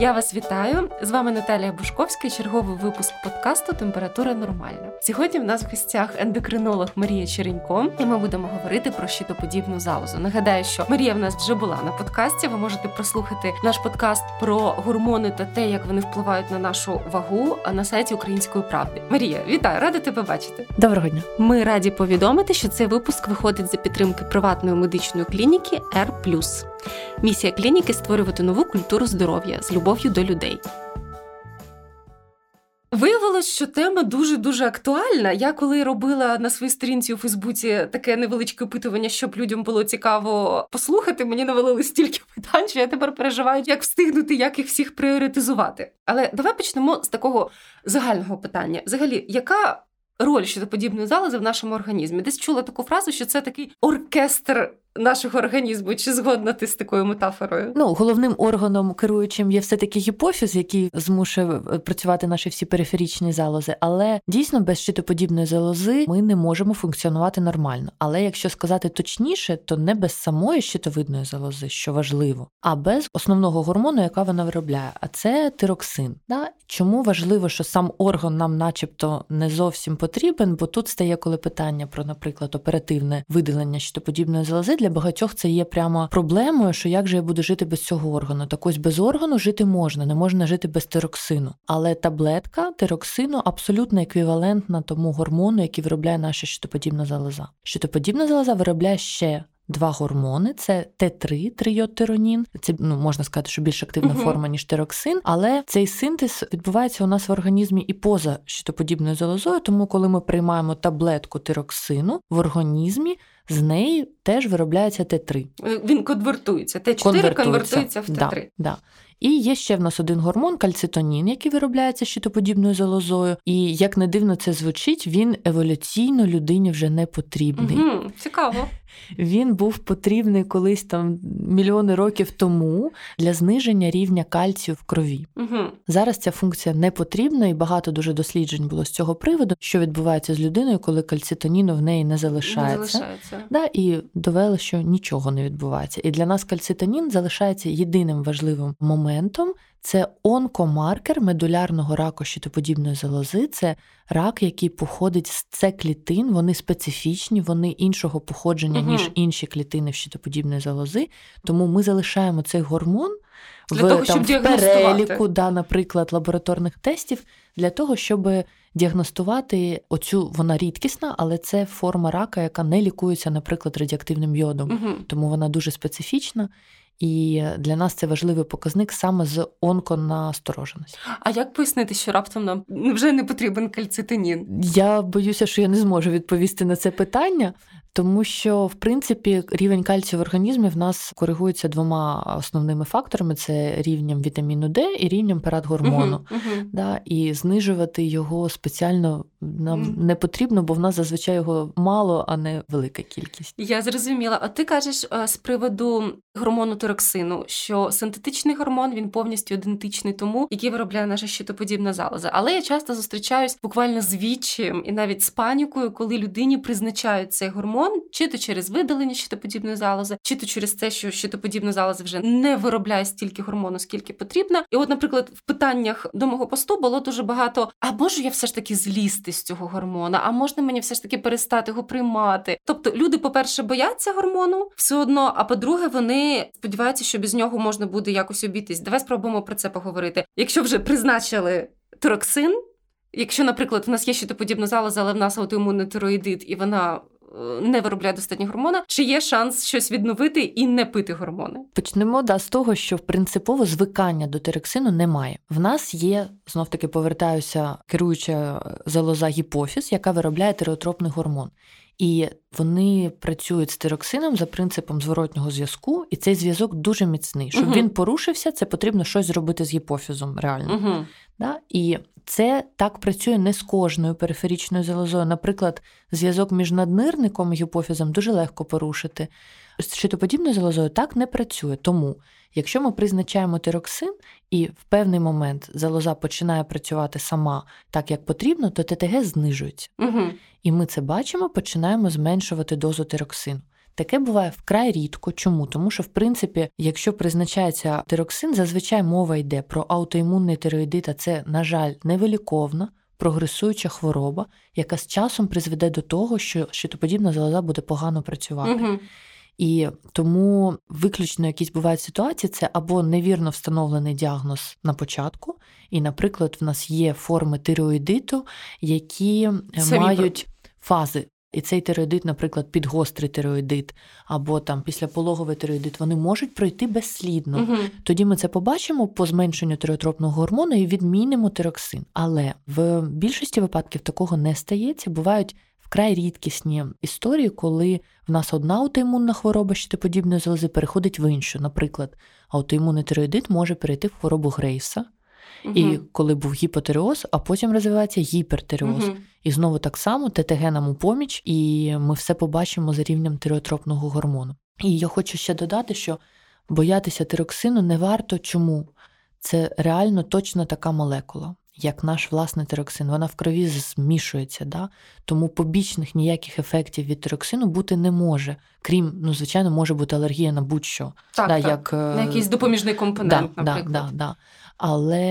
Я вас вітаю. З вами Наталія Бушковська. Черговий випуск подкасту Температура нормальна. Сьогодні в нас в гостях ендокринолог Марія Черенько, і ми будемо говорити про щитоподібну залозу. Нагадаю, що Марія в нас вже була на подкасті. Ви можете прослухати наш подкаст про гормони та те, як вони впливають на нашу вагу на сайті Української правди. Марія, вітаю, рада тебе бачити. Доброго дня. Ми раді повідомити, що цей випуск виходить за підтримки приватної медичної клініки R+. Місія клініки створювати нову культуру здоров'я з любов'ю до людей. Виявилось, що тема дуже дуже актуальна. Я коли робила на своїй сторінці у Фейсбуці таке невеличке опитування, щоб людям було цікаво послухати, мені навалили стільки питань, що я тепер переживаю, як встигнути, як їх всіх пріоритизувати. Але давай почнемо з такого загального питання. Взагалі, яка роль щодоподібної залози в нашому організмі? Десь чула таку фразу, що це такий оркестр нашого організму. Чи згодна ти з такою метафорою? Ну, головним органом керуючим є все-таки гіпофіз, який змушує е, працювати наші всі периферічні залози. Але дійсно без щитоподібної залози ми не можемо функціонувати нормально. Але якщо сказати точніше, то не без самої щитовидної залози, що важливо, а без основного гормону, яка вона виробляє, а це тироксин. Да? Чому важливо, що сам орган нам, начебто, не зовсім потрібен, бо тут стає коли питання про, наприклад, оперативне видалення щитоподібної залози для багатьох це є прямо проблемою, що як же я буду жити без цього органу. Так ось без органу жити можна, не можна жити без тироксину. Але таблетка тироксину абсолютно еквівалентна тому гормону, який виробляє наша щитоподібна залоза. Щитоподібна залоза виробляє ще два гормони: це Т3, трийодтиронін. Це ну можна сказати, що більш активна uh-huh. форма ніж тироксин, але цей синтез відбувається у нас в організмі і поза щитоподібною залозою. Тому, коли ми приймаємо таблетку тироксину в організмі. З неї теж виробляється Т3. Він конвертується. Т4 конвертується, конвертується в Т3. Да, да. І є ще в нас один гормон кальцитонін, який виробляється щитоподібною залозою. І як не дивно це звучить, він еволюційно людині вже не потрібний. Угу, Цікаво. Він був потрібний колись там мільйони років тому для зниження рівня кальцію в крові. Угу. Зараз ця функція не потрібна, і багато дуже досліджень було з цього приводу, що відбувається з людиною, коли кальцитоніну в неї не залишається. Не залишається. Да, І довели, що нічого не відбувається. І для нас кальцитонін залишається єдиним важливим моментом. Це онкомаркер медулярного раку щитоподібної залози. Це рак, який походить з це клітин, вони специфічні, вони іншого походження, угу. ніж інші клітини в щитоподібної залози. Тому ми залишаємо цей гормон для в, того, там, щоб в переліку, да, наприклад, лабораторних тестів, для того, щоб діагностувати оцю вона рідкісна, але це форма рака, яка не лікується, наприклад, радіоактивним йодом. Угу. Тому вона дуже специфічна. І для нас це важливий показник саме з онконастороженості. А як пояснити, що раптом нам вже не потрібен кальцитонін? Я боюся, що я не зможу відповісти на це питання, тому що в принципі рівень кальцію в організмі в нас коригується двома основними факторами: це рівнем вітаміну Д і рівнем парадгормону. Uh-huh, uh-huh. Да, І знижувати його спеціально нам не потрібно, бо в нас зазвичай його мало, а не велика кількість. Я зрозуміла. А ти кажеш з приводу гормону тироксину, що синтетичний гормон він повністю ідентичний тому, який виробляє наша щитоподібна залоза. Але я часто зустрічаюсь буквально з відчаєм і навіть з панікою, коли людині призначають цей гормон чи то через видалення щитоподібної залози, чи то через те, що щитоподібна залоза вже не виробляє стільки гормону, скільки потрібно. І, от, наприклад, в питаннях до мого посту було дуже багато: а можу я все ж таки злізти з цього гормона? А можна мені все ж таки перестати його приймати? Тобто, люди, по-перше, бояться гормону все одно. А по-друге, вони сподіваються, що без нього можна буде якось обійтись. Давай спробуємо про це поговорити. Якщо вже призначили тироксин, Якщо, наприклад, в нас є щитоподібна залоза, але в нас аутоімунний тироїдит, і вона не виробляє достатньо гормона, чи є шанс щось відновити і не пити гормони? Почнемо да, з того, що принципово звикання до тирексину немає. В нас є знов таки повертаюся керуюча залоза гіпофіз, яка виробляє тиреотропний гормон. І вони працюють з тироксином за принципом зворотнього зв'язку, і цей зв'язок дуже міцний. Щоб uh він порушився, це потрібно щось зробити з гіпофізом реально. uh Да? І це так працює не з кожною периферічною залозою. Наприклад, зв'язок між наднирником і гіпофізом дуже легко порушити. З щитоподібною залозою так не працює. Тому, якщо ми призначаємо тироксин, і в певний момент залоза починає працювати сама так, як потрібно, то ТТГ знижується. Угу. І ми це бачимо, починаємо зменшувати дозу тироксину. Таке буває вкрай рідко. Чому? Тому що, в принципі, якщо призначається тироксин, зазвичай мова йде про аутоімунний тироїдит, а це, на жаль, невиліковна, прогресуюча хвороба, яка з часом призведе до того, що щитоподібна залоза буде погано працювати. Угу. І тому виключно якісь бувають ситуації, це або невірно встановлений діагноз на початку, і, наприклад, в нас є форми тиреоїдиту, які Самі мають фази. І цей тиреоїдит, наприклад, підгострий тиреоїдит або там післяпологовий тиреоїдит, вони можуть пройти безслідно. Угу. Тоді ми це побачимо по зменшенню тиреотропного гормону і відмінимо тироксин. Але в більшості випадків такого не стається. Бувають вкрай рідкісні історії, коли в нас одна аутоімунна хвороба щитоподібної залози переходить в іншу. Наприклад, аутоімунний тиреоїдит може перейти в хворобу Грейса. І коли був гіпотиреоз, а потім розвивається гіпертиреоз. Угу. І знову так само ТТГ нам у поміч, і ми все побачимо за рівнем тиреотропного гормону. І я хочу ще додати, що боятися тироксину не варто чому? Це реально точно така молекула, як наш власний тироксин. Вона в крові змішується, да? тому побічних ніяких ефектів від тироксину бути не може. Крім, ну, звичайно, може бути алергія на будь-що. Так, да, так. Як, е, На якийсь допоміжний компонент, да, наприклад. Да, да, да. Але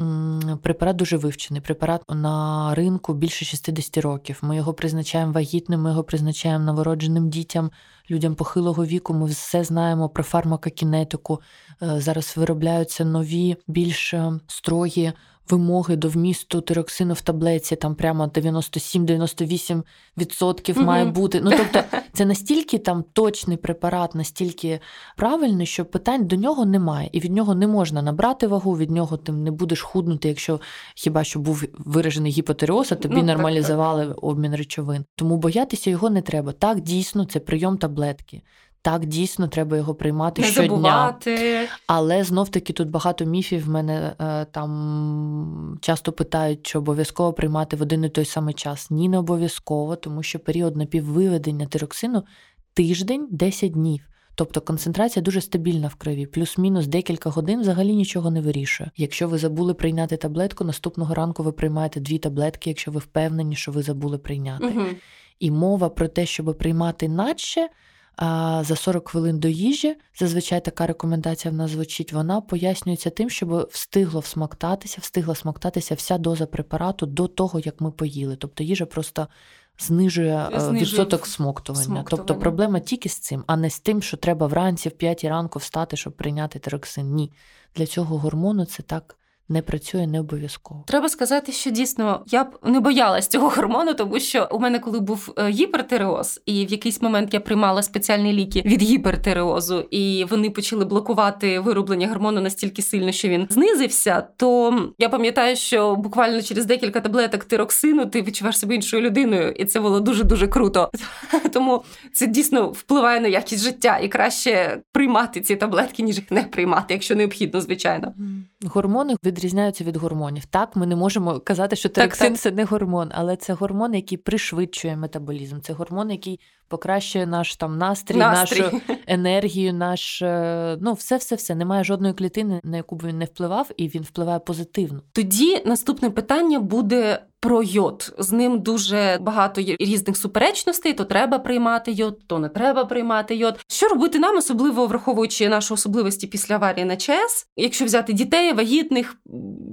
м, препарат дуже вивчений. Препарат на ринку більше 60 років. Ми його призначаємо вагітним, ми його призначаємо новородженим дітям, людям похилого віку. Ми все знаємо про фармакокінетику. Е, Зараз виробляються нові, більш е, строгі вимоги до вмісту тироксину в таблеці. Там прямо 97-98% має бути. Ну тобто, це настільки там точний препарат, настільки правильний, що питань до нього немає, і від нього не можна набрати вагу, від нього ти не будеш худнути, якщо хіба що був виражений гіпотереоз, а тобі Ну, так, нормалізували обмін речовин. Тому боятися його не треба. Так, дійсно, це прийом таблетки. Так, дійсно, треба його приймати Не щодня. забувати. Але знов таки тут багато міфів. В мене е, там часто питають, чи обов'язково приймати в один і той самий час. Ні, не обов'язково, тому що період напіввиведення тироксину тиждень 10 днів. Тобто концентрація дуже стабільна в крові, плюс-мінус декілька годин взагалі нічого не вирішує. Якщо ви забули прийняти таблетку, наступного ранку ви приймаєте дві таблетки, якщо ви впевнені, що ви забули прийняти. Угу. І мова про те, щоб приймати наче за 40 хвилин до їжі, зазвичай така рекомендація в нас звучить, вона пояснюється тим, щоб встигло всмоктатися, встигла смоктатися вся доза препарату до того, як ми поїли. Тобто їжа просто знижує, е, Знижує відсоток смоктування. смоктування. Тобто проблема тільки з цим, а не з тим, що треба вранці в 5 ранку встати, щоб прийняти тироксин. Ні. Для цього гормону це так не працює, не обов'язково. Треба сказати, що дійсно я б не боялась цього гормону, тому що у мене, коли був е, гіпертиреоз, і в якийсь момент я приймала спеціальні ліки від гіпертиреозу, і вони почали блокувати вироблення гормону настільки сильно, що він знизився. То я пам'ятаю, що буквально через декілька таблеток тироксину ти відчуваєш себе іншою людиною, і це було дуже дуже круто. Тому це дійсно впливає на якість життя, і краще приймати ці таблетки, ніж їх не приймати, якщо необхідно, звичайно. Гормони відрізняються від гормонів. Так, ми не можемо казати, що тироксин так. це не гормон, але це гормон, який пришвидшує метаболізм. Це гормон, який покращує наш там настрій, Настрій. нашу енергію, наш е, ну все, все, все. Немає жодної клітини, на яку б він не впливав, і він впливає позитивно. Тоді наступне питання буде про йод. З ним дуже багато є різних суперечностей. То треба приймати йод, то не треба приймати йод. Що робити нам, особливо враховуючи наші особливості після аварії на ЧАЕС, якщо взяти дітей, вагітних,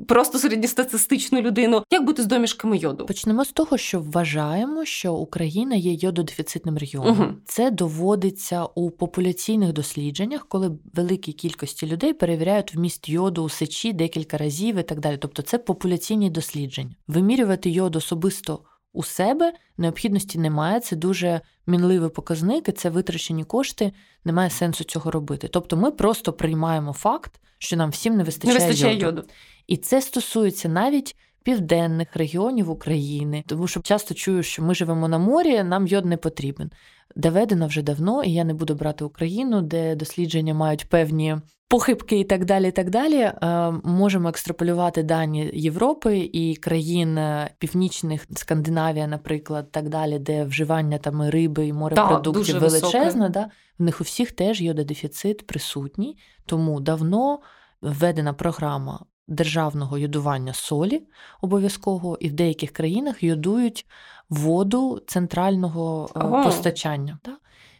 просто середньостатистичну людину, як бути з домішками йоду? Почнемо з того, що вважаємо, що Україна є йододефіцитним регіоном. Мгм. Це доводиться у популяційних дослідженнях, коли великій кількості людей перевіряють вміст йоду у сечі декілька разів і так далі. Тобто це популяційні дослідження. Вимірювати йод особисто у себе необхідності немає. Це дуже мінливий показник, і це витрачені кошти. Немає сенсу цього робити. Тобто, ми просто приймаємо факт, що нам всім не Не вистачає, вистачає йоду. йоду. І це стосується навіть південних регіонів України, тому що часто чую, що ми живемо на морі, нам йод не потрібен. Доведено вже давно, і я не буду брати Україну, де дослідження мають певні похибки і так далі. і так далі. Е, Можемо екстраполювати дані Європи і країн е, північних, Скандинавія, наприклад, так далі, де вживання там і риби і морепродуктів дуже величезне. Да? В них у всіх теж йододефіцит присутній, тому давно введена програма державного йодування солі обов'язково, і в деяких країнах йодують воду центрального е, Ого. постачання. Да?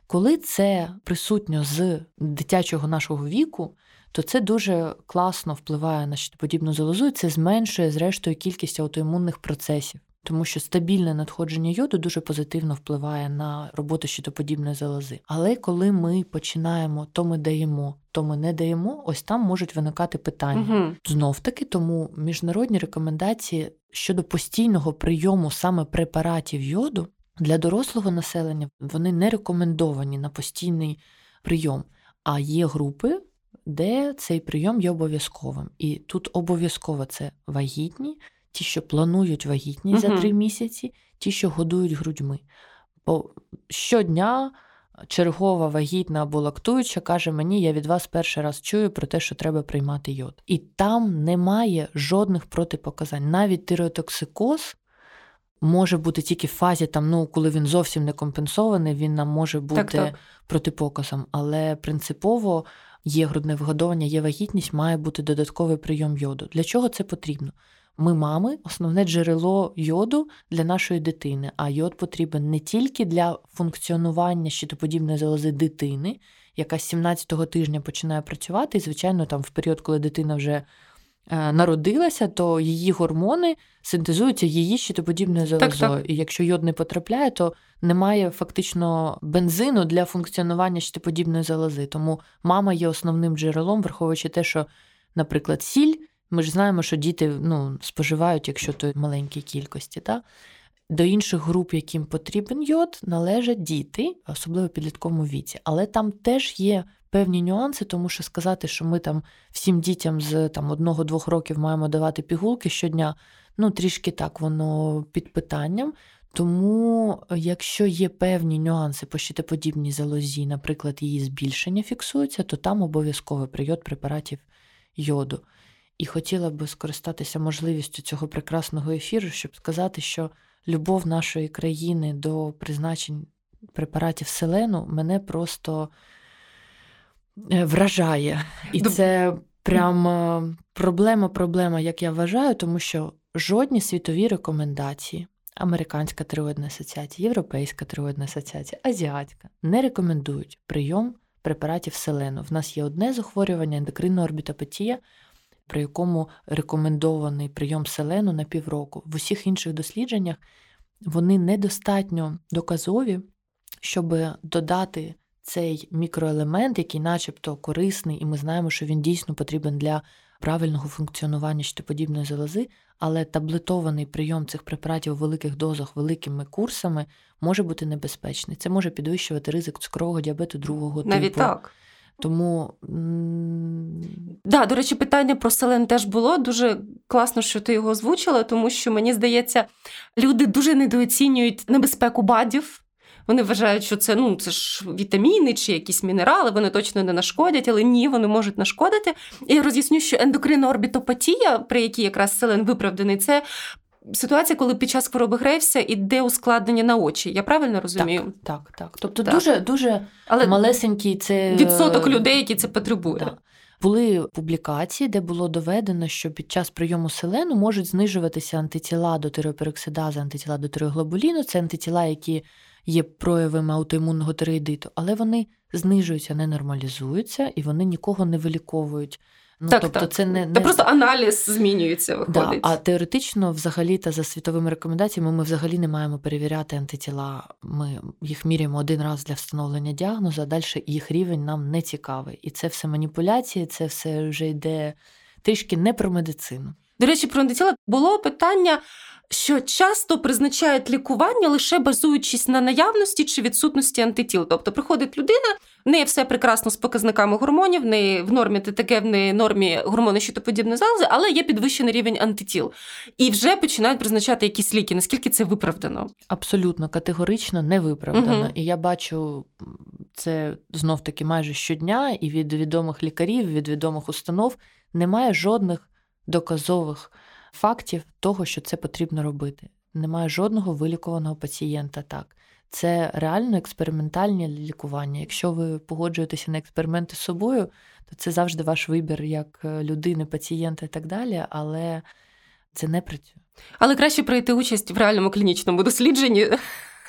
Коли це присутньо з дитячого нашого віку, то це дуже класно впливає на щитоподібну залозу, і це зменшує, зрештою, кількість аутоімунних процесів. Тому що стабільне надходження йоду дуже позитивно впливає на роботу щитоподібної залози. Але коли ми починаємо, то ми даємо, то ми не даємо, ось там можуть виникати питання. Угу. Знов таки, тому міжнародні рекомендації щодо постійного прийому саме препаратів йоду для дорослого населення вони не рекомендовані на постійний прийом, а є групи. Де цей прийом є обов'язковим. І тут обов'язково це вагітні, ті, що планують вагітність за три місяці, ті, що годують грудьми. Бо щодня чергова вагітна або лактуюча каже мені, я від вас перший раз чую про те, що треба приймати йод. І там немає жодних протипоказань. Навіть тиреотоксикоз може бути тільки в фазі, там, ну, коли він зовсім не компенсований, він нам може бути Так, так. протипоказом. Але принципово є грудне вигодовування, є вагітність, має бути додатковий прийом йоду. Для чого це потрібно? Ми, мами, основне джерело йоду для нашої дитини, а йод потрібен не тільки для функціонування щитоподібної залози дитини, яка з 17-го тижня починає працювати, і, звичайно, там в період, коли дитина вже народилася, то її гормони синтезуються її щитоподібною залозою. І якщо йод не потрапляє, то немає фактично бензину для функціонування щитоподібної залози. Тому мама є основним джерелом, враховуючи те, що, наприклад, сіль. Ми ж знаємо, що діти ну, споживають, якщо то в маленькій кількості. Та? До інших груп, яким потрібен йод, належать діти, особливо в підлітковому віці. Але там теж є певні нюанси, тому що сказати, що ми там всім дітям з там, одного-двох років маємо давати пігулки щодня, ну трішки так воно під питанням. Тому, якщо є певні нюанси по щитоподібній залозі, наприклад, її збільшення фіксується, то там обов'язковий прийот препаратів йоду. І хотіла би скористатися можливістю цього прекрасного ефіру, щоб сказати, що любов нашої країни до призначень препаратів селену мене просто е, вражає. І це прям е, проблема, проблема, як я вважаю, тому що жодні світові рекомендації. Американська тиреоїдна асоціація, Європейська тиреоїдна асоціація, Азіатська не рекомендують прийом препаратів селену. В нас є одне захворювання ендокринна орбітопатія, при якому рекомендований прийом селену на півроку. В усіх інших дослідженнях вони недостатньо доказові, щоб додати цей мікроелемент, який, начебто, корисний, і ми знаємо, що він дійсно потрібен для правильного функціонування щитоподібної залози, але таблетований прийом цих препаратів у великих дозах, великими курсами може бути небезпечний. Це може підвищувати ризик цукрового діабету другого Навіть типу. так. Тому Да, до речі, питання про селен теж було. Дуже класно, що ти його озвучила, тому що мені здається, люди дуже недооцінюють небезпеку бадів. Вони вважають, що це ну це ж вітаміни чи якісь мінерали, вони точно не нашкодять, але ні, вони можуть нашкодити. І я роз'ясню, що ендокринна орбітопатія, при якій якраз селен виправданий, це ситуація, коли під час хвороби Грейвса іде ускладнення на очі. Я правильно розумію? так, так, так. Тобто Так. дуже дуже Але малесенький це відсоток е, людей, які це потребують. Да. Були публікації, де було доведено, що під час прийому селену можуть знижуватися антитіла до тиреопероксидази, антитіла до тиреоглобуліну. Це антитіла, які є проявами аутоімунного тиреїдиту, але вони знижуються, не нормалізуються і вони нікого не виліковують. Ну, Так, тобто так. це не, Та просто аналіз змінюється, Да, а теоретично, взагалі, та за світовими рекомендаціями, ми взагалі не маємо перевіряти антитіла. Ми їх міряємо один раз для встановлення діагнозу, а далі їх рівень нам не цікавий. І це все маніпуляції, це все вже йде трішки не про медицину. До речі, про антитіла було питання, що часто призначають лікування лише базуючись на наявності чи відсутності антитіл. Тобто приходить людина, в неї все прекрасно з показниками гормонів, в неї в нормі ТТГ, в неї нормі гормони щитоподібної залози, але є підвищений рівень антитіл. І вже починають призначати якісь ліки. Наскільки це виправдано? Абсолютно категорично не виправдано. Мгм. І я бачу це знов таки майже щодня, і від відомих лікарів, від відомих установ немає жодних доказових фактів того, що це потрібно робити. Немає жодного вилікуваного пацієнта так. Це реально експериментальне лікування. Якщо ви погоджуєтеся на експерименти з собою, то це завжди ваш вибір як е, людини, пацієнта і так далі, але це не працює. Але краще пройти участь в реальному клінічному дослідженні,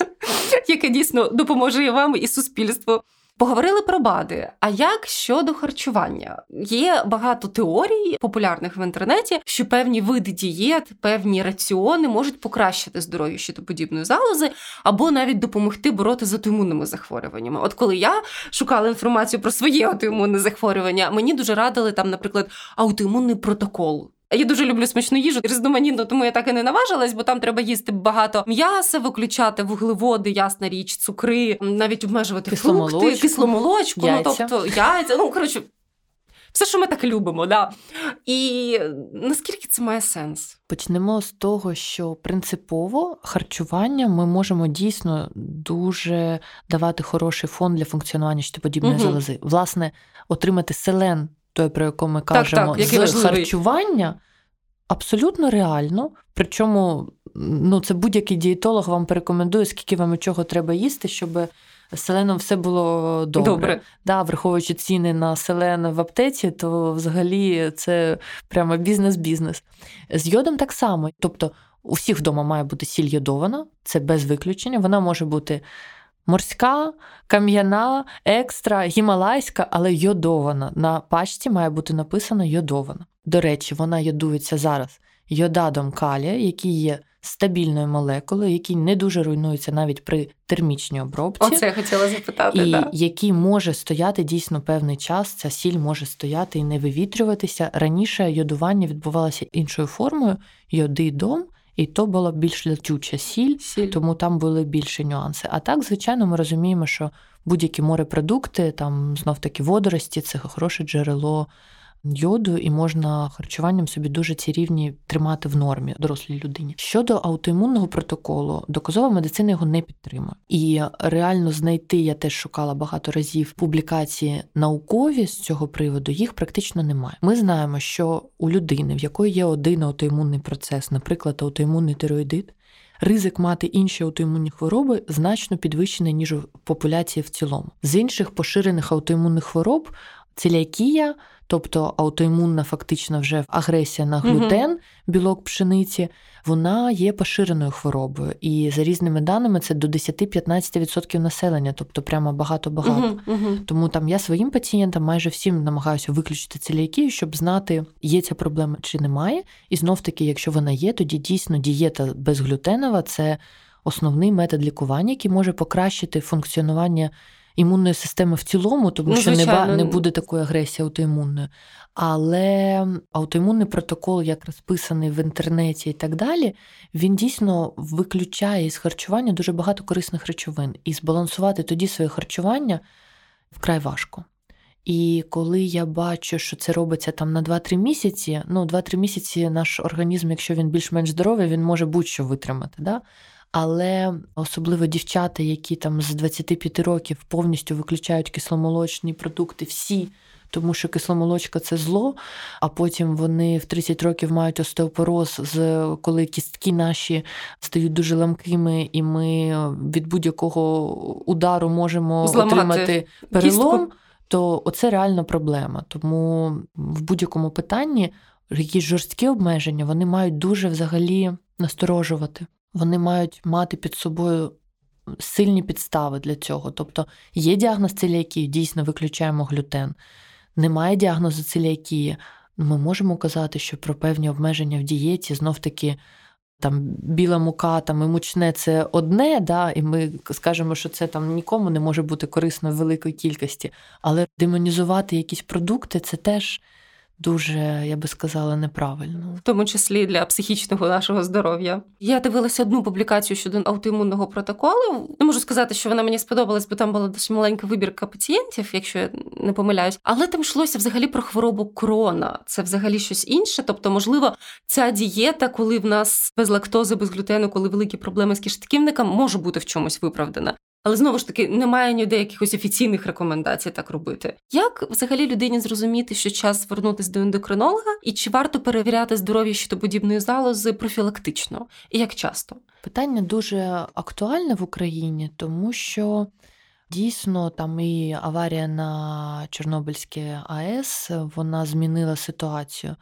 яке дійсно допоможе вам, і суспільству. Поговорили про БАДи. А як щодо харчування? Є багато теорій, популярних в інтернеті, що певні види дієт, певні раціони можуть покращити здоров'я щитоподібної залози або навіть допомогти бороти з autoімунними захворюваннями. От коли я шукала інформацію про своє аутоімунне захворювання, мені дуже радили там, наприклад, аутоімунний протокол. Я дуже люблю смачну їжу різноманітно, тому я так і не наважилась, бо там треба їсти багато м'яса, виключати вуглеводи, ясна річ, цукри, навіть обмежувати кисломолочку, фрукти, кисломолочку, ну, яйця. ну тобто яйця. Ну коротше, все, що ми так любимо, да. І наскільки це має сенс? Почнемо з того, що принципово харчування ми можемо дійсно дуже давати хороший фон для функціонування щитоподібної Мгм. залози. Власне, отримати селен, той, про який ми кажемо, так, який з харчування абсолютно реально. Причому ну, це будь-який дієтолог вам порекомендує, скільки вам і чого треба їсти, щоб селеном все було добре. Добре. Да, враховуючи ціни на селен в аптеці, то взагалі це прямо бізнес-бізнес. З йодом так само. Тобто, у всіх вдома має бути сіль йодована, це без виключення. Вона може бути морська, кам'яна, екстра, гімалайська, але йодована. На пачці має бути написано йодована. До речі, вона йодується зараз йодадом калія, який є стабільною молекулою, який не дуже руйнується навіть при термічній обробці. Оце я хотіла запитати. І да. який може стояти дійсно певний час, ця сіль може стояти і не вивітрюватися. Раніше йодування відбувалося іншою формою йодидом, і то була більш летюча сіль, Сіль. тому там були більше нюанси. А так, звичайно, ми розуміємо, що будь-які морепродукти, там знов таки водорості, це хороше джерело йоду, і можна харчуванням собі дуже ці рівні тримати в нормі дорослій людині. Щодо аутоімунного протоколу, доказова медицина його не підтримує. І реально знайти я теж шукала багато разів публікації наукові з цього приводу, їх практично немає. Ми знаємо, що у людини, в якої є один аутоімунний процес, наприклад, аутоімунний тироїдит, Ризик мати інші аутоімунні хвороби значно підвищений, ніж у популяції в цілому. З інших поширених аутоімунних хвороб целіакія, тобто аутоімунна фактично вже агресія на глютен, білок пшениці, вона є поширеною хворобою. І за різними даними це до 10-15% населення, тобто прямо багато-багато. Угу, угу. Тому там я своїм пацієнтам майже всім намагаюся виключити целіакію, щоб знати, є ця проблема чи немає. І знов таки, якщо вона є, тоді дійсно дієта безглютенова це основний метод лікування, який може покращити функціонування імунної системи в цілому, тому Ну, що не, не буде такої агресії аутоімунної. Але аутоімунний протокол, як розписаний в інтернеті і так далі, він дійсно виключає із харчування дуже багато корисних речовин. І збалансувати тоді своє харчування вкрай важко. І коли я бачу, що це робиться там на 2-3 місяці, ну 2-3 місяці наш організм, якщо він більш-менш здоровий, він може будь-що витримати. Да? Але особливо дівчата, які там з 25 років повністю виключають кисломолочні продукти, всі, тому що кисломолочка це зло, а потім вони в 30 років мають остеопороз, з коли кістки наші стають дуже ламкими, і ми від будь-якого удару можемо Зламати отримати перелом. кістку. То оце реальна проблема. Тому в будь-якому питанні якісь жорсткі обмеження вони мають дуже взагалі насторожувати. Вони мають мати під собою сильні підстави для цього. Тобто є діагноз целіакії, дійсно виключаємо глютен. Немає діагнозу целіакії. Ми можемо казати, що про певні обмеження в дієті знов таки. Там біла мука, там і мучне це одне, да, і ми скажемо, що це там нікому не може бути корисно в великій кількості. Але демонізувати якісь продукти це теж дуже, я би сказала, неправильно. в тому числі для психічного нашого здоров'я. Я дивилася одну публікацію щодо аутоімунного протоколу. Не можу сказати, що вона мені сподобалась, бо там була досить маленька вибірка пацієнтів, якщо я не помиляюсь. Але там йшлося взагалі про хворобу крона. Це взагалі щось інше. Тобто, можливо, ця дієта, коли в нас без лактози, без глютену, коли великі проблеми з кишківником, може бути в чомусь виправдана. Але знову ж таки немає ніде якихось офіційних рекомендацій так робити. Як взагалі людині зрозуміти, що час звернутися до ендокринолога, і чи варто перевіряти здоров'я щитоподібної залози профілактично? І як часто? Питання дуже актуальне в Україні, тому що дійсно там і аварія на Чорнобильській АЕС вона змінила ситуацію.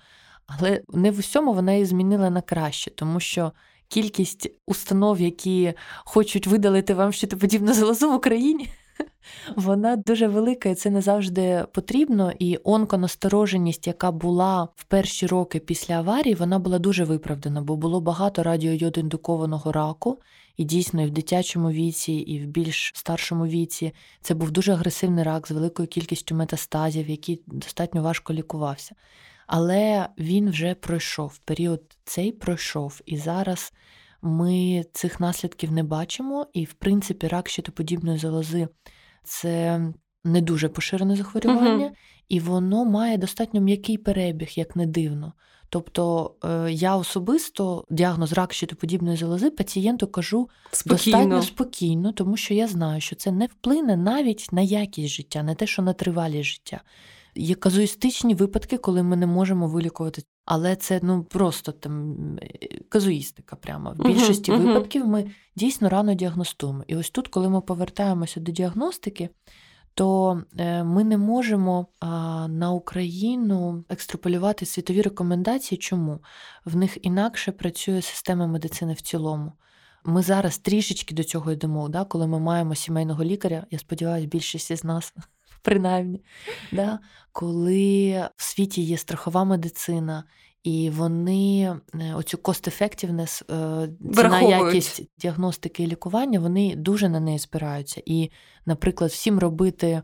Але не в усьому вона її змінила на краще, тому що кількість установ, які хочуть видалити вам щитоподібну залозу в Україні. Вона дуже велика, і це не завжди потрібно. І онконастороженість, яка була в перші роки після аварії, вона була дуже виправдана, бо було багато радіойодоіндукованого раку, і дійсно і в дитячому віці, і в більш старшому віці це був дуже агресивний рак з великою кількістю метастазів, який достатньо важко лікувався. Але він вже пройшов. Період цей пройшов, і зараз ми цих наслідків не бачимо. І, в принципі, рак щитоподібної залози це не дуже поширене захворювання, угу. і воно має достатньо м'який перебіг, як не дивно. Тобто е, я особисто діагноз рак щитоподібної залози пацієнту кажу спокійно. достатньо спокійно, тому що я знаю, що це не вплине навіть на якість життя, не те, що на тривалість життя. Є казуїстичні випадки, коли ми не можемо вилікувати. Але це ну просто там казуїстика. Прямо в більшості uh-huh, випадків ми дійсно рано діагностуємо. І ось тут, коли ми повертаємося до діагностики, то е, ми не можемо на Україну екстраполювати світові рекомендації. Чому в них інакше працює система медицини в цілому? Ми зараз трішечки до цього йдемо, да, коли ми маємо сімейного лікаря. Я сподіваюся, більшість із нас принаймні, да? коли в світі є страхова медицина, і вони е, оцю cost-effectiveness, е, ціна якість діагностики і лікування, вони дуже на неї спираються. І, наприклад, всім робити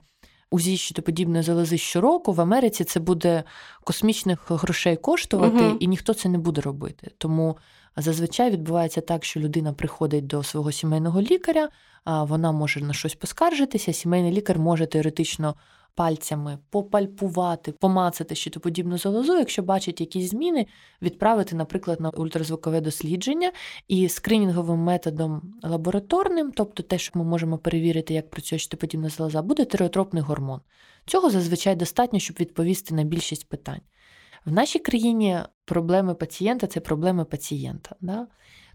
УЗІ щитоподібної залози щороку в Америці це буде космічних грошей коштувати, угу. і ніхто це не буде робити. Тому зазвичай відбувається так, що людина приходить до свого сімейного лікаря, вона може на щось поскаржитися. Сімейний лікар може теоретично пальцями попальпувати, помацати щитоподібну залозу, якщо бачить якісь зміни, відправити, наприклад, на ультразвукове дослідження і скринінговим методом лабораторним, тобто те, що ми можемо перевірити, як працює щитоподібна залоза, буде тиреотропний гормон. Цього зазвичай достатньо, щоб відповісти на більшість питань. В нашій країні проблеми пацієнта це проблеми пацієнта. Да?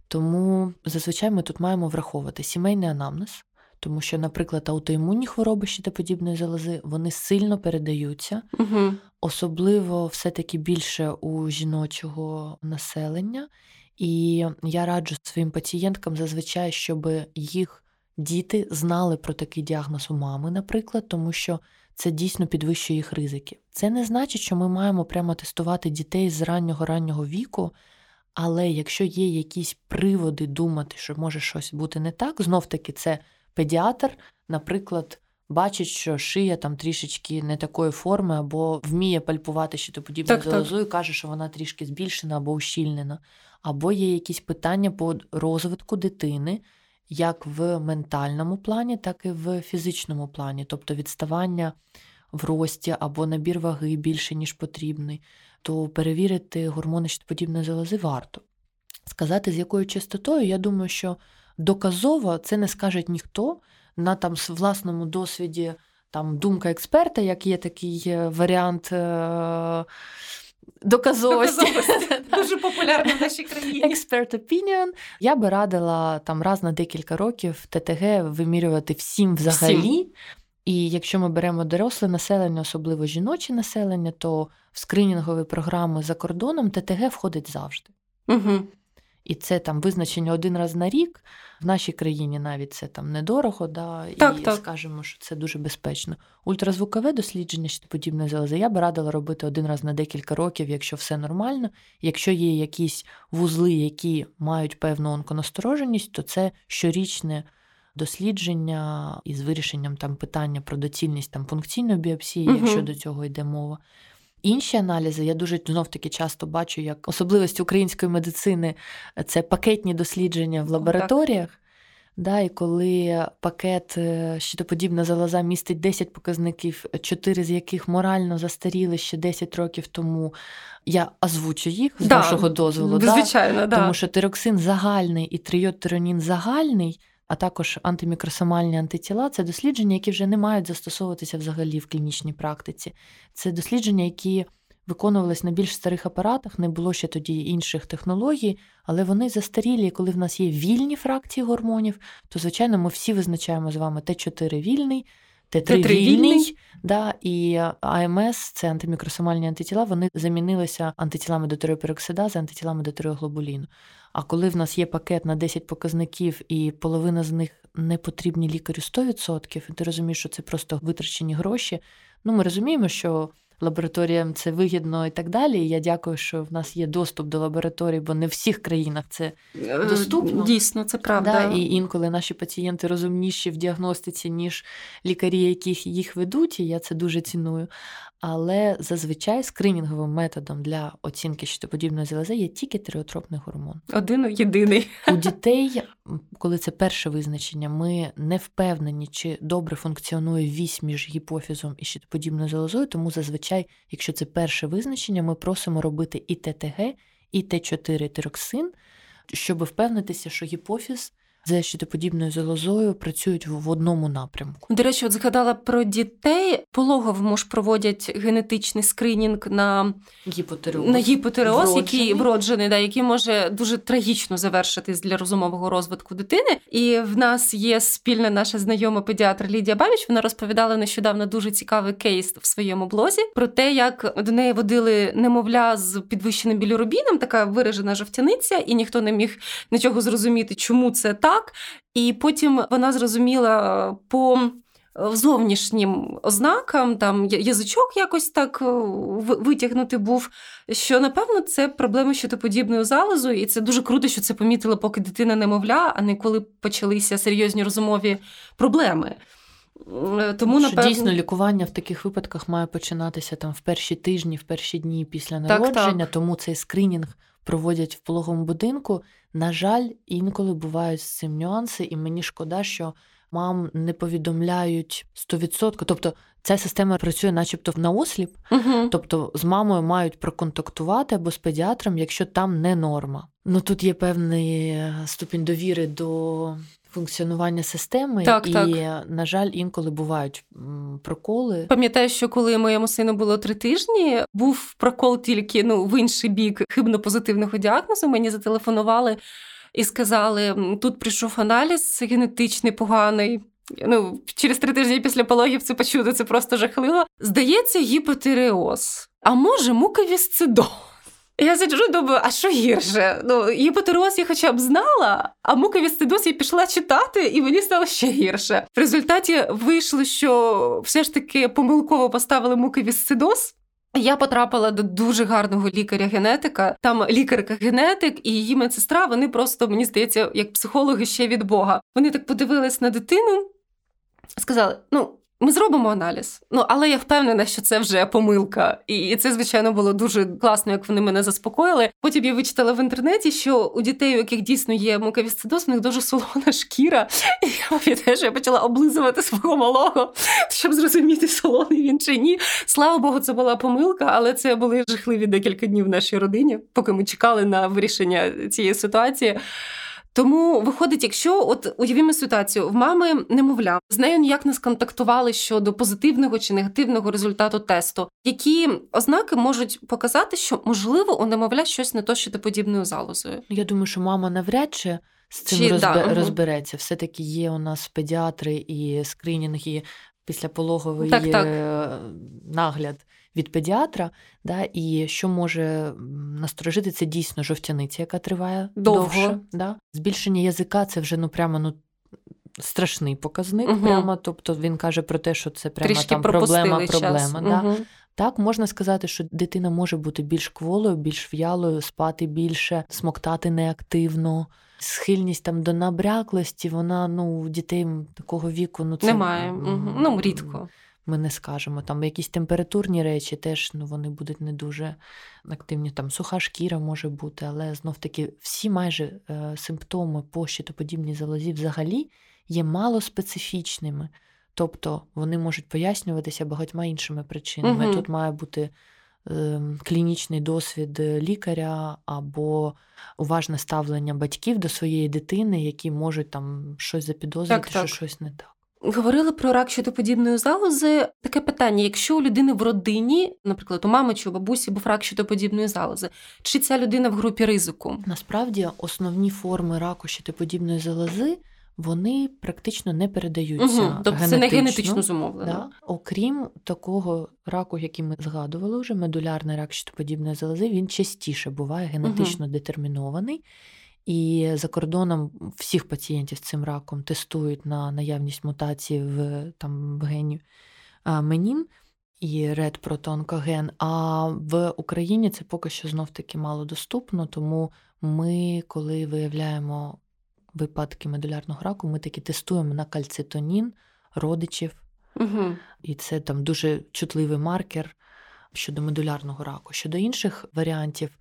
Тому зазвичай ми тут маємо враховувати сімейний анамнез, тому що, наприклад, аутоімунні хвороби щитоподібної залози вони сильно передаються, угу. особливо все-таки більше у жіночого населення. І я раджу своїм пацієнткам зазвичай, щоб їх діти знали про такий діагноз у мами, наприклад, тому що це дійсно підвищує їх ризики. Це не значить, що ми маємо прямо тестувати дітей з раннього раннього віку. Але якщо є якісь приводи думати, що може щось бути не так, знов таки це педіатр, наприклад, бачить, що шия там трішечки не такої форми, або вміє пальпувати щитоподібну залозу і каже, що вона трішки збільшена або ущільнена, або є якісь питання по розвитку дитини. Як в ментальному плані, так і в фізичному плані, тобто відставання в рості або набір ваги більше, ніж потрібний, то перевірити гормони щитоподібної залози варто. Сказати, з якою частотою, я думаю, що доказово це не скаже ніхто на там власному досвіді там думка експерта, як є такий е, варіант. Е- Доказовості. Дуже популярна в нашій країні. Expert opinion. Я би радила там раз на декілька років ТТГ вимірювати всім взагалі. Всім. І якщо ми беремо доросле населення, особливо жіноче населення, то в скринінгові програми за кордоном ТТГ входить завжди. Угу. І це там визначення один раз на рік. В нашій країні навіть це там недорого, да, так, і так. скажемо, що це дуже безпечно. Ультразвукове дослідження чи подібне залози я би радила робити один раз на декілька років, якщо все нормально. Якщо є якісь вузли, які мають певну онконастороженість, то це щорічне дослідження із вирішенням там питання про доцільність там функційної біопсії, угу. якщо до цього йде мова. Інші аналізи я дуже знов таки часто бачу, як особливість української медицини це пакетні дослідження в лабораторіях. Да, І коли пакет е, щитоподібна залоза містить 10 показників, 4 з яких морально застаріли ще 10 років тому, я озвучу їх з да, вашого дозволу. Звичайно, да. Тому що тироксин загальний і трийодтиронін загальний а також антимікросомальні антитіла це дослідження, які вже не мають застосовуватися взагалі в клінічній практиці. Це дослідження, які виконувались на більш старих апаратах, не було ще тоді інших технологій, але вони застарілі, коли в нас є вільні фракції гормонів, то, звичайно, ми всі визначаємо з вами Т4 вільний. Т3 да, і АМС це антимікросомальні антитіла, вони замінилися антитілами до тиреопероксидази, антитілами до тиреоглобуліну. А коли в нас є пакет на 10 показників, і половина з них не потрібні лікарю 100%, і ти розумієш, що це просто витрачені гроші. Ну, ми розуміємо, що лабораторіям це вигідно і так далі. Я дякую, що в нас є доступ до лабораторій, бо не в всіх країнах це е, доступно. Дійсно, це правда. Да, І інколи наші пацієнти розумніші в діагностиці, ніж лікарі, яких їх ведуть, і я це дуже ціную. Але зазвичай скринінговим методом для оцінки щитоподібної залози є тільки тиреотропний гормон. Один єдиний. У дітей, коли це перше визначення, ми не впевнені, чи добре функціонує вісь між гіпофізом і щитоподібною залозою, тому зазвичай, якщо це перше визначення, ми просимо робити і ТТГ, і Т4 тироксин, щоб впевнитися, що гіпофіз з щитоподібною залозою працюють в одному напрямку. До речі, от згадала про дітей. Пологовому ж проводять генетичний скринінг на гіпотереоз, на гіпотереоз який вроджений, да, який може дуже трагічно завершитись для розумового розвитку дитини. І в нас є спільна наша знайома педіатр Лідія Бабіч. Вона розповідала нещодавно дуже цікавий кейс в своєму блозі про те, як до неї водили немовля з підвищеним білірубіном, така виражена жовтяниця, і ніхто не міг нічого зрозуміти, чому це так так. І потім вона зрозуміла е, по е, зовнішнім ознакам, там язичок якось так е, витягнути був. Що напевно це проблема щитоподібною залозою, і це дуже круто, що це помітила, поки дитина немовля, а не коли почалися серйозні розумові проблеми. Тому що напевно... дійсно лікування в таких випадках має починатися там в перші тижні, в перші дні після народження, так, так. тому цей скринінг проводять в пологовому будинку. На жаль, інколи бувають з цим нюанси, і мені шкода, що мам не повідомляють 100%. Тобто ця система працює, начебто, на осліп, угу. тобто з мамою мають проконтактувати або з педіатром, якщо там не норма. Ну тут є певний е, ступінь довіри до функціонування системи, так, і, так. на жаль, інколи бувають проколи. Пам'ятаю, що коли моєму сину було три тижні, був прокол тільки ну в інший бік хибно-позитивного діагнозу. Мені зателефонували і сказали: тут прийшов аналіз генетичний поганий. Ну, через три тижні після пологів це почути, це просто жахливо. Здається, гіпотиреоз. А може, муковісцидоз. Я сиджу, думаю, а що гірше? Ну, гіпотероз я хоча б знала, а муковісцидоз я пішла читати, і мені стало ще гірше. В результаті вийшло, що все ж таки помилково поставили муковісцидоз. Я потрапила до дуже гарного лікаря-генетика. Там лікарка-генетик і її медсестра. Вони просто мені здається, як психологи ще від Бога. Вони так подивились на дитину, сказали: ну. Ми зробимо аналіз. Ну, але я впевнена, що це вже помилка. І це, звичайно, було дуже класно, як вони мене заспокоїли. Потім я вичитала в інтернеті, що у дітей, у яких дійсно є муковісцидоз, у них дуже солона шкіра. І я пам'ятаю, що я почала облизувати свого малого, щоб зрозуміти, солоний він чи ні. Слава Богу, це була помилка, але це були жахливі декілька днів в нашій родині, поки ми чекали на вирішення цієї ситуації. Тому виходить, якщо от уявімо ситуацію, в мами немовля з нею ніяк не сконтактували щодо позитивного чи негативного результату тесту, які ознаки можуть показати, що можливо у немовля щось не то що подібною залозою. Я думаю, що мама навряд чи з цим чи, розбе... да, розбереться. Все таки є у нас педіатри і скринінги післяпологовий так, так. нагляд від педіатра, да, і що може насторожити, це дійсно жовтяниця, яка триває довго. довше. Да. Збільшення язика це вже ну прямо ну. Страшний показник, угу. прямо, тобто він каже про те, що це прямо Трішки там проблема, проблема. Да. Угу. Так, можна сказати, що дитина може бути більш кволою, більш в'ялою, спати більше, смоктати неактивно, схильність там до набряклості, вона ну, у дітей такого віку ну, це немає. Угу. Ну, рідко ми не скажемо. Там якісь температурні речі теж ну, вони будуть не дуже активні. Там суха шкіра може бути, але знов таки всі майже е, симптоми по щитоподібній залозі взагалі є малоспецифічними. Тобто вони можуть пояснюватися багатьма іншими причинами. Угу. Тут має бути е, клінічний досвід лікаря або уважне ставлення батьків до своєї дитини, які можуть там щось запідозрити, так, що так. щось не так. Говорили про рак щитоподібної залози. Таке питання: якщо у людини в родині, наприклад, у мами чи у бабусі був рак щитоподібної залози, чи ця людина в групі ризику? Насправді основні форми раку щитоподібної залози вони практично не передаються. Угу, тобто генетично, це не генетично зумовлено. Да? Окрім такого раку, який ми згадували вже, медулярний рак щитоподібної залози, він частіше буває генетично угу. детермінований. І за кордоном всіх пацієнтів з цим раком тестують на наявність мутації в там в гені менін і редпротонкоген. А в Україні це поки що знов таки мало доступно, тому ми, коли виявляємо випадки медулярного раку, ми таки тестуємо на кальцитонін родичів, угу. і це там дуже чутливий маркер щодо медулярного раку. Щодо інших варіантів.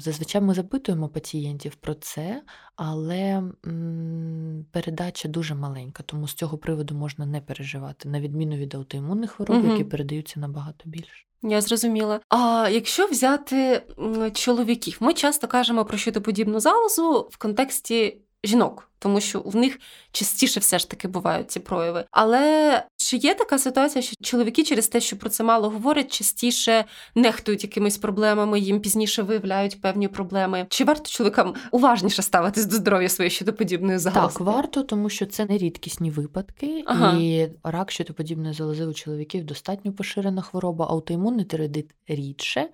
Зазвичай ми запитуємо пацієнтів про це, але передача дуже маленька, тому з цього приводу можна не переживати, на відміну від аутоімунних хвороб, угу. які передаються набагато більше. Я зрозуміла. А якщо взяти чоловіків, ми часто кажемо про щитоподібну залозу в контексті жінок тому що в них частіше все ж таки бувають ці прояви. Але чи є така ситуація, що чоловіки через те, що про це мало говорять, частіше нехтують якимись проблемами, їм пізніше виявляють певні проблеми? Чи варто чоловікам уважніше ставитись до здоров'я своєї щитоподібної залози? Так, варто, тому що це не рідкісні випадки, ага. і рак щитоподібної залози у чоловіків достатньо поширена хвороба, аутоімунний тиреодит рідше.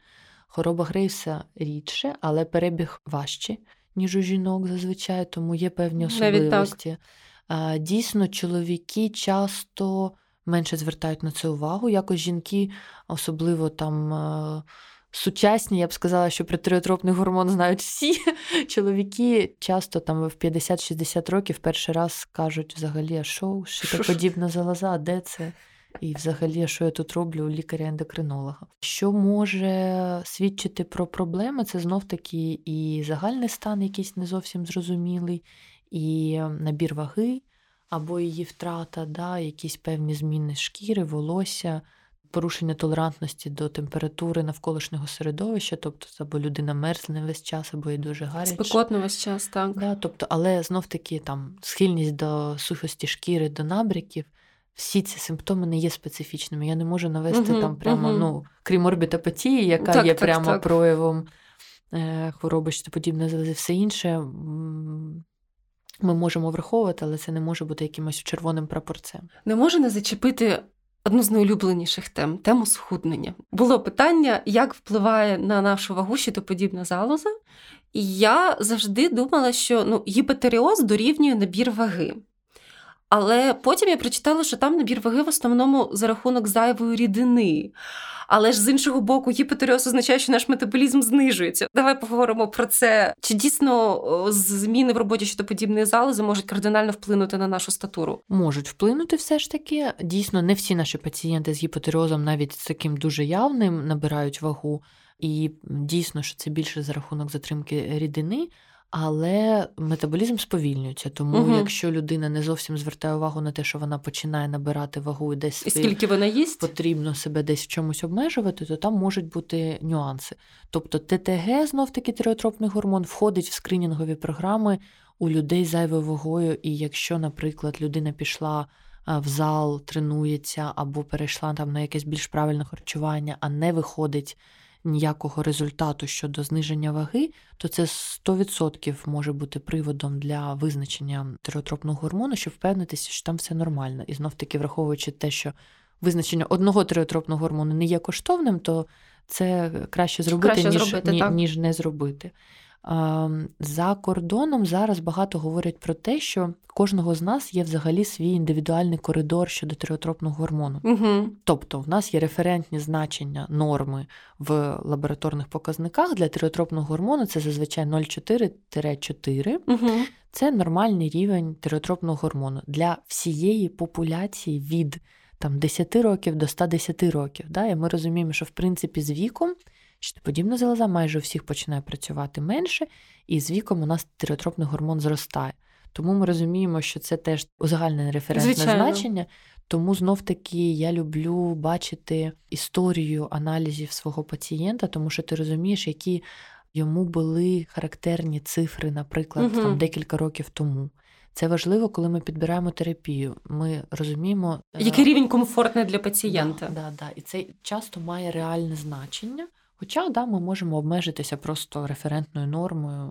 Хвороба Грейса рідше, але перебіг важче ніж у жінок зазвичай, тому є певні особливості. Дійсно, чоловіки часто менше звертають на це увагу. Якось жінки, особливо там. Сучасні, я б сказала, що про гормон знають всі. Чоловіки часто там в 50-60 років перший раз кажуть взагалі, а що, що подібна залоза, де це? І, взагалі, що я тут роблю у лікаря-ендокринолога. Що може свідчити про проблеми? Це знов таки і загальний стан, якийсь не зовсім зрозумілий, і набір ваги або її втрата, да, якісь певні зміни шкіри, волосся. Порушення толерантності до температури навколишнього середовища, тобто або людина мерзне весь час, або і дуже гаряче. Спекотно весь час, так. Да, тобто, Але знов таки там схильність до сухості шкіри, до набряків, всі ці симптоми не є специфічними. Я не можу навести угу, там прямо, угу. ну, крім орбітопатії, яка так, є так, прямо так. проявом е, хвороби що подібне залози, все інше. Ми можемо враховувати, але це не може бути якимось червоним прапорцем. Не можу не зачепити одну з найулюбленіших тем тему схуднення. Було питання, як впливає на нашу вагу щитоподібна залоза. І я завжди думала, що ну, гіпотеріоз дорівнює набір ваги. Але потім я прочитала, що там набір ваги в основному за рахунок зайвої рідини. Але ж з іншого боку, гіпотеріоз означає, що наш метаболізм знижується. Давай поговоримо про це. Чи дійсно зміни в роботі щодо подібної залози можуть кардинально вплинути на нашу статуру? Можуть вплинути все ж таки. Дійсно, не всі наші пацієнти з гіпотеріозом, навіть з таким дуже явним, набирають вагу. І дійсно, що це більше за рахунок затримки рідини. Але метаболізм сповільнюється. Тому, угу. якщо людина не зовсім звертає увагу на те, що вона починає набирати вагу і десь і скільки вона їсть, потрібно себе десь в чомусь обмежувати, то там можуть бути нюанси. Тобто ТТГ, знов таки тиреотропний гормон, входить в скринінгові програми у людей з зайвою вагою. І якщо, наприклад, людина пішла в зал, тренується або перейшла там на якесь більш правильне харчування, а не виходить ніякого результату щодо зниження ваги, то це 100% може бути приводом для визначення тиреотропного гормону, щоб впевнитися, що там все нормально. І знов таки, враховуючи те, що визначення одного тиреотропного гормону не є коштовним, то це краще зробити, краще ніж, зробити, ні, ніж не зробити. За кордоном зараз багато говорять про те, що кожного з нас є взагалі свій індивідуальний коридор щодо тиреотропного гормону. Угу. Тобто, в нас є референтні значення норми в лабораторних показниках для тиреотропного гормону. Це зазвичай 0,4-4. Угу. Це нормальний рівень тиреотропного гормону для всієї популяції від там 10 років до 110 років. Да? І ми розуміємо, що в принципі з віком. Щитоподібна залоза майже у всіх починає працювати менше, і з віком у нас тиреотропний гормон зростає. Тому ми розуміємо, що це теж узагальнене референтне Звичайно. значення. Тому знов таки я люблю бачити історію аналізів свого пацієнта, тому що ти розумієш, які йому були характерні цифри, наприклад, угу. там декілька років тому. Це важливо, коли ми підбираємо терапію. Ми розуміємо, який рівень комфортний для пацієнта. Да, да, да. І це часто має реальне значення Хоча да, ми можемо обмежитися просто референтною нормою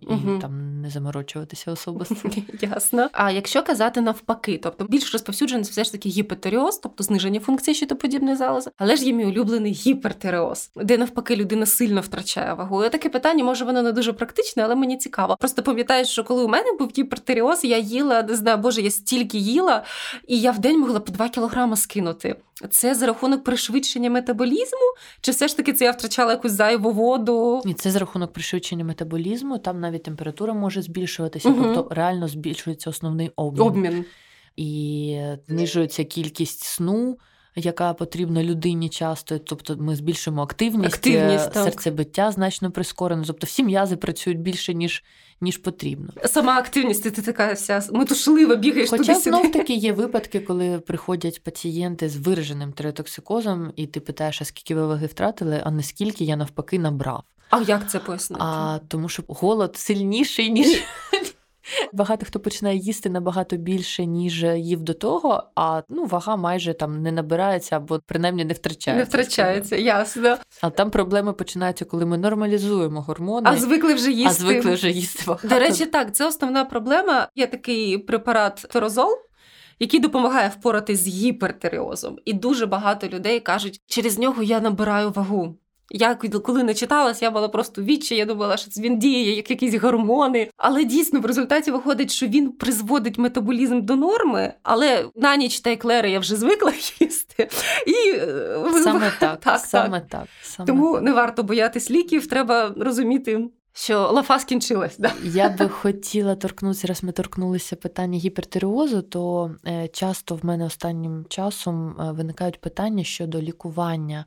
і угу. там не заморочуватися особисто. Ясно. А якщо казати навпаки, тобто більш розповсюджений все ж таки гіпотереоз, тобто зниження функції щитоподібної залози, але ж є мій улюблений гіпертереоз, де навпаки людина сильно втрачає вагу. І таке питання, може, воно не дуже практичне, але мені цікаво. Просто пам'ятаю, що коли у мене був гіпертереоз, я їла, не знаю, боже, я стільки їла, і я в день могла по 2 кілограми скинути. Це за рахунок пришвидшення метаболізму, чи все ж таки це я втрачала якусь зайву воду? І це за рахунок пришвидшення метаболізму. Там навіть температура може збільшуватися, угу. тобто реально збільшується основний обмін. обмін. І знижується кількість сну. Яка потрібна людині часто, тобто ми збільшуємо активність, активність серцебиття значно прискорено. Тобто всі м'язи працюють більше, ніж ніж потрібно. Сама активність, ти така вся метушлива, бігаєш Хоча знов таки є випадки, коли приходять пацієнти з вираженим тиреотоксикозом, і ти питаєш, а скільки ви ваги втратили, а наскільки я навпаки набрав. А як це пояснити? А тому, що голод сильніший ніж Багато хто починає їсти набагато більше, ніж їв до того, а ну вага майже там не набирається або принаймні не втрачається. Не втрачається, ясно. А там проблеми починаються, коли ми нормалізуємо гормони. А звикли вже їсти. А звикли вже їсти багато. До речі, так, це основна проблема. Є такий препарат Ферозол. Який допомагає впоратись з гіпертереозом. І дуже багато людей кажуть, через нього я набираю вагу. Я коли не читалась, я була просто відчі, я думала, що він діє як якісь гормони. Але дійсно в результаті виходить, що він призводить метаболізм до норми, але на ніч та еклери я вже звикла їсти. І е, Саме так. так, саме так. так. Саме Тому так. не варто боятись ліків, треба розуміти. Що лафа скінчилась, да я би хотіла торкнутися, раз ми торкнулися питання гіпертиреозу, то е, часто в мене останнім часом е, виникають питання щодо лікування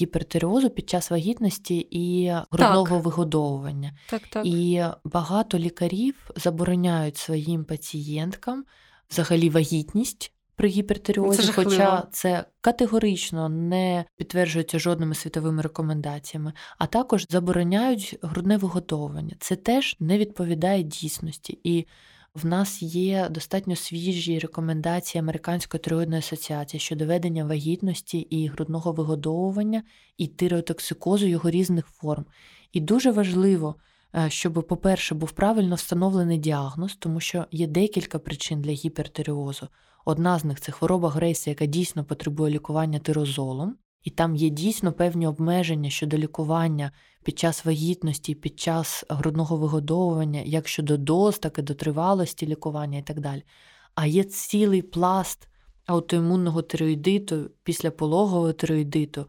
гіпертиреозу під час вагітності і грудного так. вигодовування. Так, так. І багато лікарів забороняють своїм пацієнткам взагалі вагітність. При гіпертиреозі, це хоча це категорично не підтверджується жодними світовими рекомендаціями, а також забороняють грудне виготовлення. Це теж не відповідає дійсності. І в нас є достатньо свіжі рекомендації Американської тироїдної асоціації щодо ведення вагітності і грудного вигодовування і тиреотоксикозу його різних форм. І дуже важливо, е, щоб, по-перше, був правильно встановлений діагноз, тому що є декілька причин для гіпертиреозу. Одна з них це хвороба Грейса, яка дійсно потребує лікування тирозолом, і там є дійсно певні обмеження щодо лікування під час вагітності, під час грудного вигодовування, як щодо доз, так і до тривалості лікування і так далі. А є цілий пласт аутоімунного тироїдиту, післяпологового тироїдиту,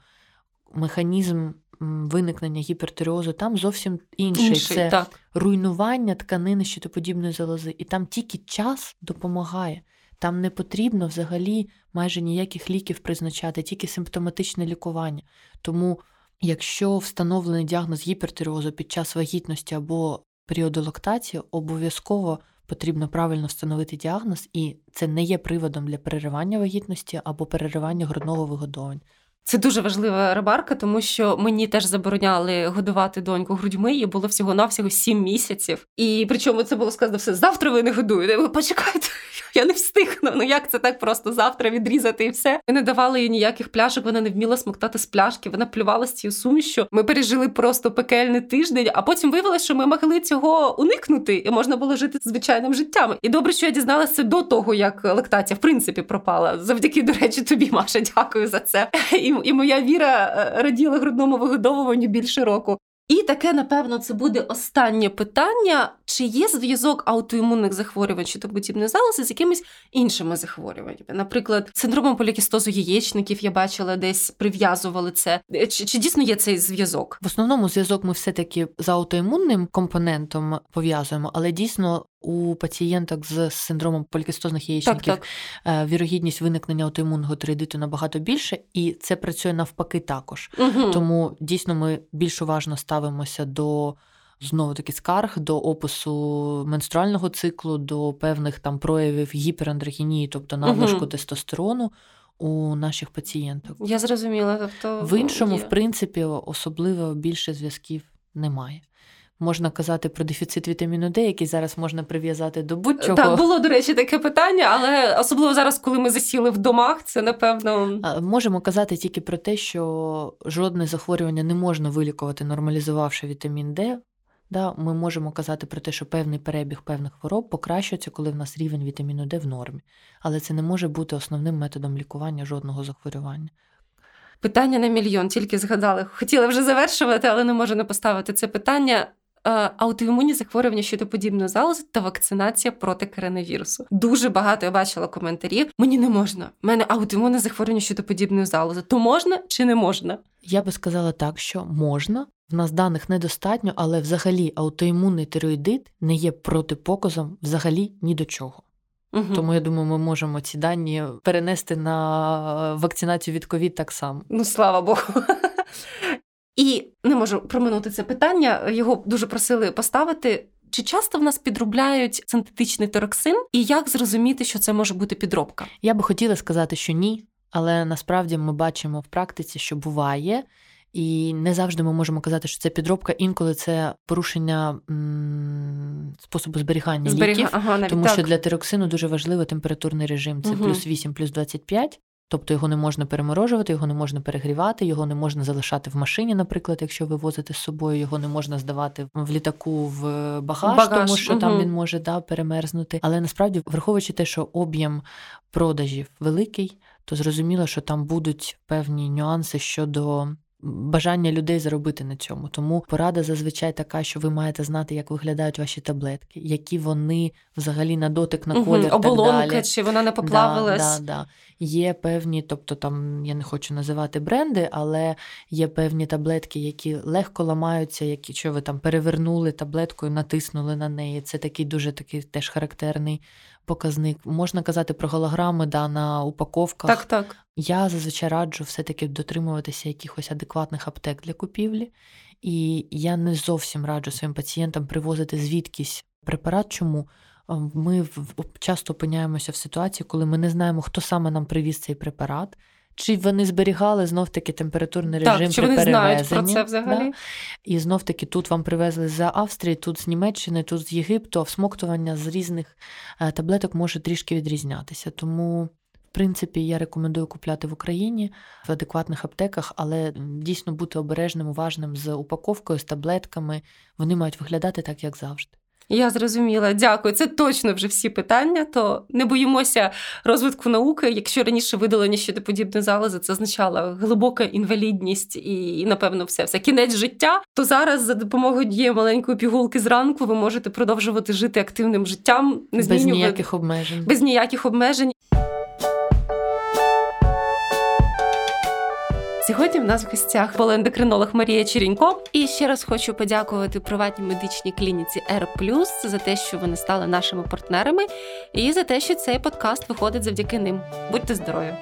механізм виникнення гіпертиреозу там зовсім інший. інший Це так. руйнування тканини щитоподібної залози. І там тільки час допомагає. Там не потрібно взагалі майже ніяких ліків призначати, тільки симптоматичне лікування. Тому, якщо встановлений діагноз гіпертиреозу під час вагітності або періоду лактації, обов'язково потрібно правильно встановити діагноз, і це не є приводом для переривання вагітності або переривання грудного вигодовування. Це дуже важлива ремарка, тому що мені теж забороняли годувати доньку грудьми, їй було всього навсього сім місяців. І причому це було сказано все завтра ви не годуєте. Ви Почекайте, я не встигну. Ну як це так просто завтра відрізати і все? Ми не давали їй ніяких пляшок, вона не вміла смоктати з пляшки, вона плювала з цією сумішю. Ми пережили просто пекельний тиждень, а потім виявилося, що ми могли цього уникнути, і можна було жити звичайним життям. І добре, що я дізналася до того, як лактація в принципі пропала. Завдяки, до речі, тобі, Маша, дякую за це. І і моя віра е, раділа грудному вигодовуванню більше року. І таке, напевно, це буде останнє питання: чи є зв'язок аутоімунних захворювань чи подібної залози з якимись іншими захворюваннями? Наприклад, синдромом полікістозу яєчників я бачила, десь прив'язували це. Чи, чи дійсно є цей зв'язок? В основному зв'язок ми все таки з аутоімунним компонентом пов'язуємо, але дійсно у пацієнток з синдромом полікістозних яєчників так, так. Е, вірогідність виникнення аутоімунного тиреїдиту набагато більше, і це працює навпаки також. Угу. Тому дійсно ми більш уважно ставимося до. Знову таки скарг до опису менструального циклу, до певних там проявів гіперандрогенії, тобто надлишку угу. тестостерону у наших пацієнток. Я зрозуміла. Тобто в іншому, є. в принципі, особливо більше зв'язків немає. Можна казати про дефіцит вітаміну Д, який зараз можна прив'язати до будь-чого. Так, було, до речі, таке питання, але особливо зараз, коли ми засіли в домах, це напевно. Можемо казати тільки про те, що жодне захворювання не можна вилікувати, нормалізувавши вітамін Д. Да, Ми можемо казати про те, що певний перебіг певних хвороб покращується, коли в нас рівень вітаміну Д в нормі. Але це не може бути основним методом лікування жодного захворювання. Питання на мільйон, тільки згадали. Хотіла вже завершувати, але не можу не поставити це питання. Е, аутоімунні захворювання щодо подібної залози та вакцинація проти коронавірусу. Дуже багато я бачила коментарів. Мені не можна. У мене аутоімунне захворювання щодо подібної залози. То можна чи не можна? Я би сказала так, що можна. В нас даних недостатньо, але взагалі аутоімунний тироїдит не є протипоказом взагалі ні до чого. Угу. Тому я думаю, ми можемо ці дані перенести на вакцинацію від ковід так само. Ну слава Богу. І не можу проминути це питання. Його дуже просили поставити. Чи часто в нас підробляють синтетичний тороксин, і як зрозуміти, що це може бути підробка? Я би хотіла сказати, що ні, але насправді ми бачимо в практиці, що буває. І не завжди ми можемо казати, що це підробка, інколи це порушення м- способу зберігання Зберіга... ліків, ага, навіть тому так. що для тироксину дуже важливий температурний режим. Це угу. плюс 8, плюс 25. Тобто його не можна переморожувати, його не можна перегрівати, його не можна залишати в машині, наприклад, якщо ви возите з собою, його не можна здавати в літаку в багаж, багаж. тому що угу. там він може да, перемерзнути. Але насправді, враховуючи те, що об'єм продажів великий, то зрозуміло, що там будуть певні нюанси щодо бажання людей заробити на цьому. Тому порада зазвичай така, що ви маєте знати, як виглядають ваші таблетки, які вони взагалі на дотик, на колір. Угу, оболонка, так далі. чи вона не поплавилась. Да, да, да. Є певні, тобто там я не хочу називати бренди, але є певні таблетки, які легко ламаються, які що ви там перевернули таблеткою, натиснули на неї. Це такий дуже такий теж характерний показник. Можна казати про голограми да, на упаковках. Так, так. Я зазвичай раджу все-таки дотримуватися якихось адекватних аптек для купівлі. І я не зовсім раджу своїм пацієнтам привозити звідкись препарат. Чому? Ми часто опиняємося в ситуації, коли ми не знаємо, хто саме нам привіз цей препарат. Чи вони зберігали знов таки температурний режим так, чи при вони знають про це взагалі? Да? І знов таки тут вам привезли з Австрії, тут з Німеччини, тут з Єгипту, а всмоктування з різних е, таблеток може трішки відрізнятися. Тому, в принципі, я рекомендую купляти в Україні в адекватних аптеках, але дійсно бути обережним, уважним з упаковкою, з таблетками. Вони мають виглядати так, як завжди. Я зрозуміла, дякую. Це точно вже всі питання. То не боїмося розвитку науки. Якщо раніше видалення щодо подібне залози, це означало глибока інвалідність і, напевно, все все кінець життя. То зараз за допомогою дієї маленької пігулки зранку ви можете продовжувати жити активним життям, не без ніяких обмежень. Без ніяких обмежень. Сьогодні в нас в гостях була ендокринолог Марія Черінько. І ще раз хочу подякувати приватній медичній клініці R+, за те, що вони стали нашими партнерами, і за те, що цей подкаст виходить завдяки ним. Будьте здорові!